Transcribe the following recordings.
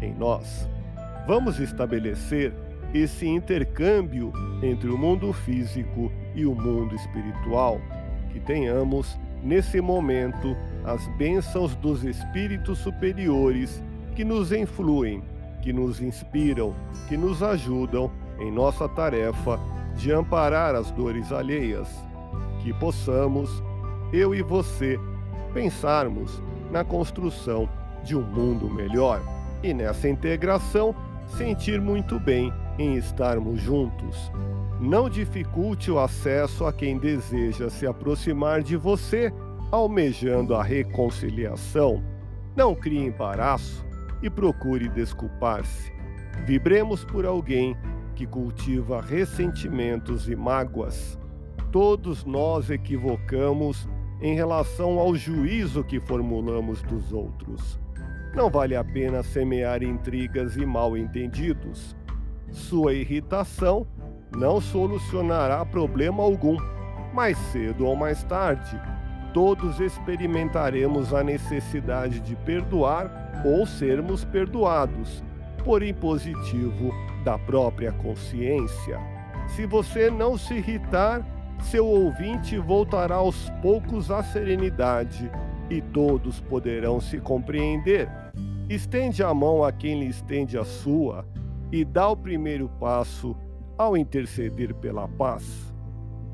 em nós. Vamos estabelecer esse intercâmbio entre o mundo físico e o mundo espiritual, que tenhamos nesse momento as bênçãos dos espíritos superiores que nos influem, que nos inspiram, que nos ajudam em nossa tarefa de amparar as dores alheias, que possamos, eu e você, pensarmos na construção de um mundo melhor e nessa integração sentir muito bem em estarmos juntos. Não dificulte o acesso a quem deseja se aproximar de você, almejando a reconciliação. Não crie embaraço e procure desculpar-se. Vibremos por alguém que cultiva ressentimentos e mágoas. Todos nós equivocamos em relação ao juízo que formulamos dos outros. Não vale a pena semear intrigas e mal-entendidos. Sua irritação não solucionará problema algum. Mais cedo ou mais tarde, todos experimentaremos a necessidade de perdoar ou sermos perdoados, por impositivo da própria consciência. Se você não se irritar, seu ouvinte voltará aos poucos à serenidade e todos poderão se compreender. Estende a mão a quem lhe estende a sua e dá o primeiro passo ao interceder pela paz.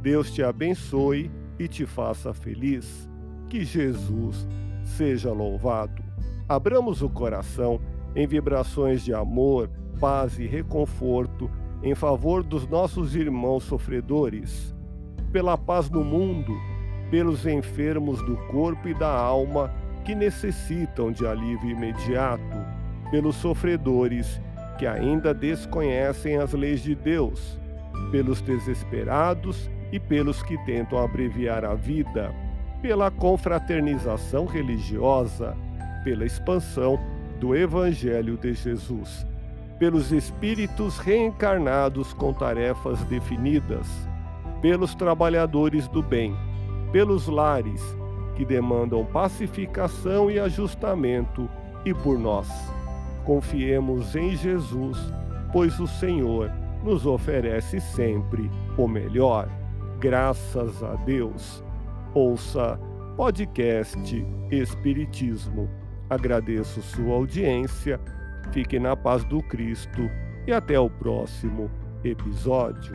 Deus te abençoe e te faça feliz. Que Jesus seja louvado. Abramos o coração em vibrações de amor, paz e reconforto em favor dos nossos irmãos sofredores, pela paz no mundo, pelos enfermos do corpo e da alma que necessitam de alívio imediato, pelos sofredores que ainda desconhecem as leis de Deus, pelos desesperados e pelos que tentam abreviar a vida, pela confraternização religiosa, pela expansão do Evangelho de Jesus, pelos espíritos reencarnados com tarefas definidas, pelos trabalhadores do bem, pelos lares que demandam pacificação e ajustamento, e por nós. Confiemos em Jesus, pois o Senhor nos oferece sempre o melhor. Graças a Deus. Ouça podcast Espiritismo. Agradeço sua audiência, fique na paz do Cristo e até o próximo episódio.